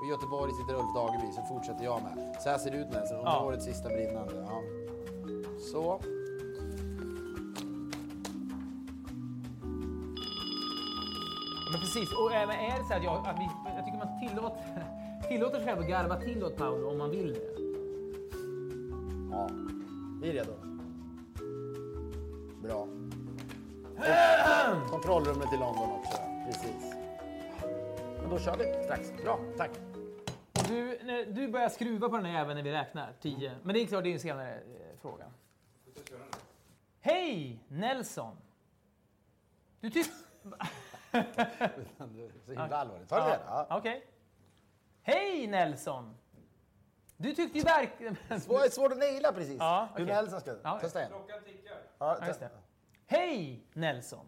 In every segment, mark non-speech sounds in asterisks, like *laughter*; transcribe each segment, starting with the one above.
Och i Göteborg sitter Ulf Dageby, så fortsätter jag med. Så här ser det ut Nelson, under Ja. årets sista brinnande. Ja. Så. Men precis, och även är det så att jag, att vi, jag tycker man tillåter, *laughs* tillåter sig själv att garva till åt Paolo om man vill det. Ja. Vi är redo. Bra. Och kontrollrummet i London också. Precis. Men då kör vi strax. Bra, tack. Du, du börjar skruva på den här jäveln när vi räknar, 10. Men det är klart, det är en senare eh, fråga. Hej Nelson! Du tycker... *laughs* Så himla allvarligt. Tar du det? Ja. Okej. Hej Nelson! Du tyckte ju verkligen... *laughs* Svårt, svårt att naila precis. Ja, Hur okej. Nelson ska... Ja. Testa igen. Klockan tickar. Ja, Ja, just testa. det. Hej Nelson!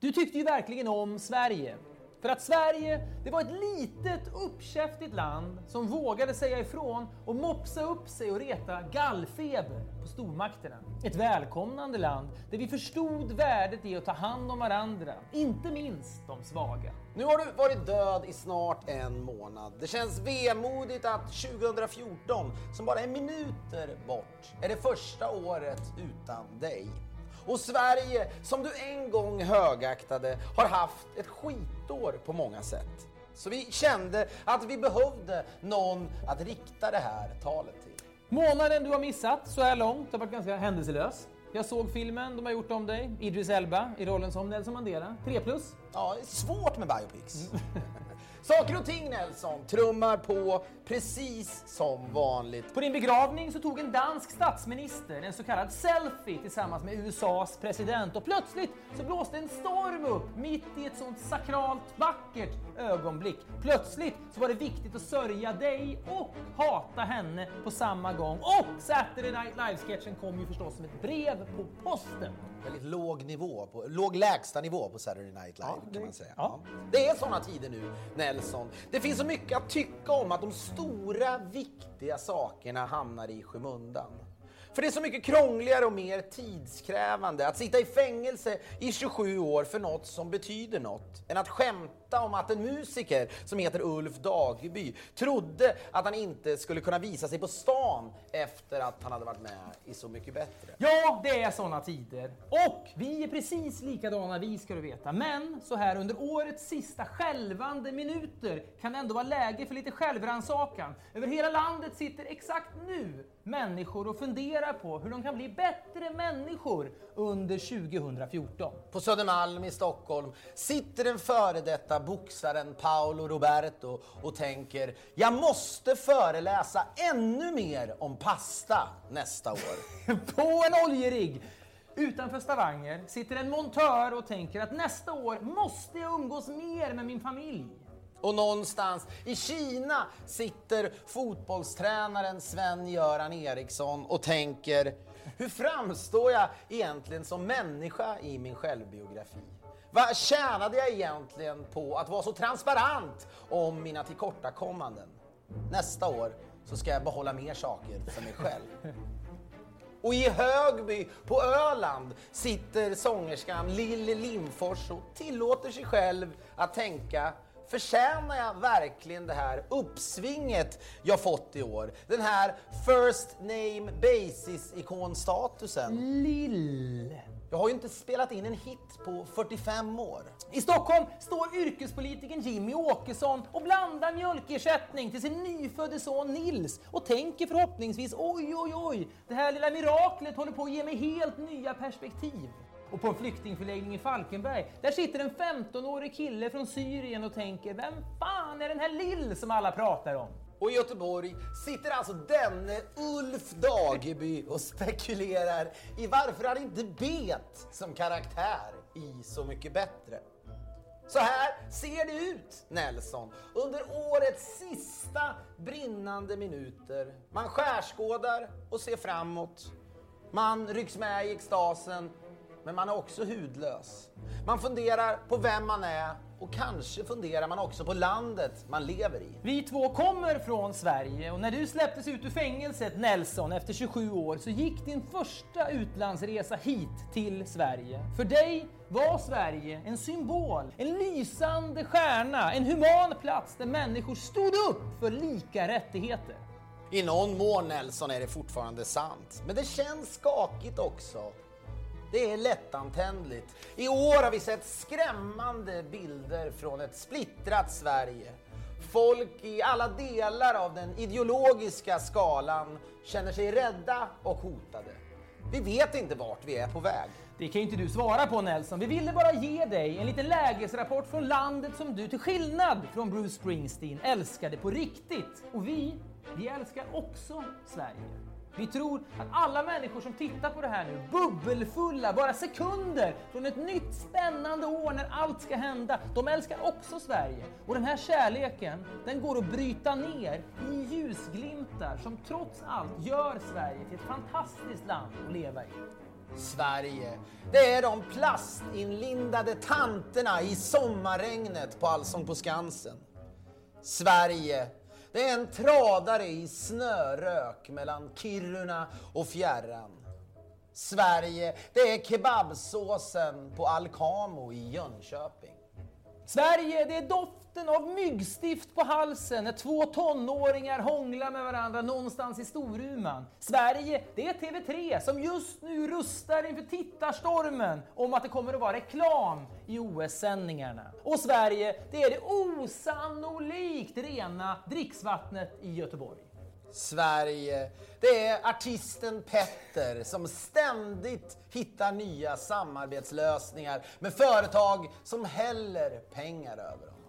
Du tyckte ju verkligen om Sverige. För att Sverige, det var ett litet uppkäftigt land som vågade säga ifrån och mopsa upp sig och reta gallfeber på stormakterna. Ett välkomnande land där vi förstod värdet i att ta hand om varandra, inte minst de svaga. Nu har du varit död i snart en månad. Det känns vemodigt att 2014, som bara är minuter bort, är det första året utan dig. Och Sverige, som du en gång högaktade, har haft ett skitår på många sätt. Så vi kände att vi behövde någon att rikta det här talet till. Månaden du har missat så här långt har varit ganska händelselös. Jag såg filmen de har gjort om dig, Idris Elba i rollen som Nelson Mandela. 3 plus. Ja, det är svårt med biopics. *laughs* Saker och ting Nelson trummar på precis som vanligt. På din begravning så tog en dansk statsminister en så kallad selfie tillsammans med USAs president och plötsligt så blåste en storm upp mitt i ett sånt sakralt vackert ögonblick. Plötsligt så var det viktigt att sörja dig och hata henne på samma gång. Och Saturday Night Live-sketchen kom ju förstås som ett brev på posten. Väldigt låg nivå, på, låg lägsta nivå på Saturday Night Live Ja, det- kan man säga. ja. Ja. Det är såna tider nu, Nelson. Det finns så mycket att tycka om att de stora, viktiga sakerna hamnar i skymundan. För det är så mycket krångligare och mer tidskrävande att sitta i fängelse i 27 år för något som betyder något, än att skämta om att en musiker som heter Ulf Dageby trodde att han inte skulle kunna visa sig på stan efter att han hade varit med i Så mycket bättre. Ja, det är såna tider. Och vi är precis likadana vi ska du veta. Men så här under årets sista skälvande minuter kan det ändå vara läge för lite självrannsakan. Över hela landet sitter exakt nu människor och funderar på hur de kan bli bättre människor under 2014. På Södermalm i Stockholm sitter den före detta boxaren Paolo Roberto och tänker jag måste föreläsa ännu mer om pasta nästa år. *laughs* På en oljerigg utanför Stavanger sitter en montör och tänker att nästa år måste jag umgås mer med min familj. Och någonstans i Kina sitter fotbollstränaren Sven-Göran Eriksson och tänker hur framstår jag egentligen som människa i min självbiografi? Vad tjänade jag egentligen på att vara så transparent om mina tillkortakommanden? Nästa år så ska jag behålla mer saker för mig själv. Och i Högby på Öland sitter sångerskan Lille Limfors och tillåter sig själv att tänka Förtjänar jag verkligen det här uppsvinget jag fått i år? Den här first name basis ikonstatusen? Lill. Jag har ju inte spelat in en hit på 45 år. I Stockholm står yrkespolitikern Jimmy Åkesson och blandar mjölkersättning till sin nyfödde son Nils och tänker förhoppningsvis oj, oj, oj, det här lilla miraklet håller på att ge mig helt nya perspektiv. Och på en flyktingförläggning i Falkenberg, där sitter en 15-årig kille från Syrien och tänker vem fan är den här Lill som alla pratar om? Och i Göteborg sitter alltså denne Ulf Dageby och spekulerar i varför han inte bet som karaktär i Så mycket bättre. Så här ser det ut, Nelson, under årets sista brinnande minuter. Man skärskådar och ser framåt. Man rycks med i extasen, men man är också hudlös. Man funderar på vem man är Och kanske funderar man också på landet man lever i. Vi två kommer från Sverige och när du släpptes ut ur fängelset Nelson efter 27 år så gick din första utlandsresa hit till Sverige. För dig var Sverige en symbol, en lysande stjärna, en human plats där människor stod upp för lika rättigheter. I någon mån Nelson är det fortfarande sant, men det känns skakigt också. Det är lättantändligt. I år har vi sett skrämmande bilder från ett splittrat Sverige. Folk i alla delar av den ideologiska skalan känner sig rädda och hotade. Vi vet inte vart vi är på väg. Det kan ju inte du svara på Nelson. Vi ville bara ge dig en liten lägesrapport från landet som du till skillnad från Bruce Springsteen älskade på riktigt. Och vi, vi älskar också Sverige. Vi tror att alla människor som tittar på det här nu, bubbelfulla, bara sekunder från ett nytt spännande år när allt ska hända, de älskar också Sverige. Och den här kärleken, den går att bryta ner i ljusglimtar som trots allt gör Sverige till ett fantastiskt land att leva i. Sverige, det är de plastinlindade tanterna i sommarregnet på Allsång på Skansen. Sverige, det är en tradare i snörök mellan Kiruna och fjärran. Sverige, det är kebabsåsen på Alcamo i Jönköping. Sverige, det är doften av myggstift på halsen när två tonåringar hånglar med varandra någonstans i Storuman. Sverige, det är TV3 som just nu rustar inför tittarstormen om att det kommer att vara reklam i OS-sändningarna. Och Sverige, det är det osannolikt rena dricksvattnet i Göteborg. Sverige, det är artisten Petter som ständigt hittar nya samarbetslösningar med företag som häller pengar över honom.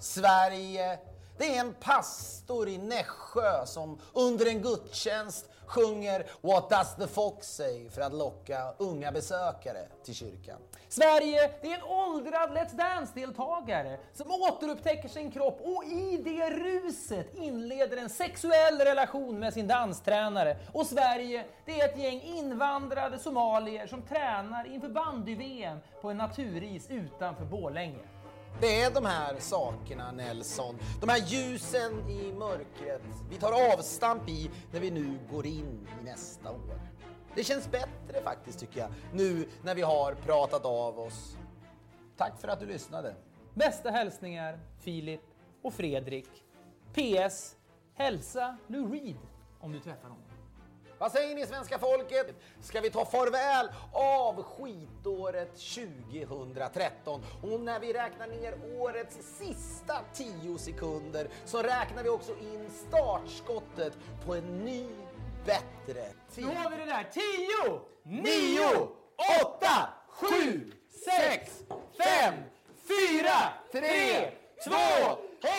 Sverige, det är en pastor i Nässjö som under en gudstjänst sjunger What does the fox say för att locka unga besökare till kyrkan. Sverige, det är en åldrad Let's Dance-deltagare som återupptäcker sin kropp och i det ruset inleder en sexuell relation med sin danstränare. Och Sverige, det är ett gäng invandrade somalier som tränar inför bandy-VM på en naturis utanför Borlänge. Det är de här sakerna, Nelson, de här ljusen i mörkret vi tar avstamp i när vi nu går in i nästa år. Det känns bättre faktiskt tycker jag, nu när vi har pratat av oss. Tack för att du lyssnade. Bästa hälsningar Filip och Fredrik. PS. Hälsa Lou Reed om du träffar honom. Vad säger ni svenska folket? Ska vi ta farväl av skitåret 2013? Och när vi räknar ner årets sista 10 sekunder så räknar vi också in startskottet på en ny, bättre tid. Nu har vi det där. 10, 9, 8, 7, 6, 5, 4, 3, 2, 1.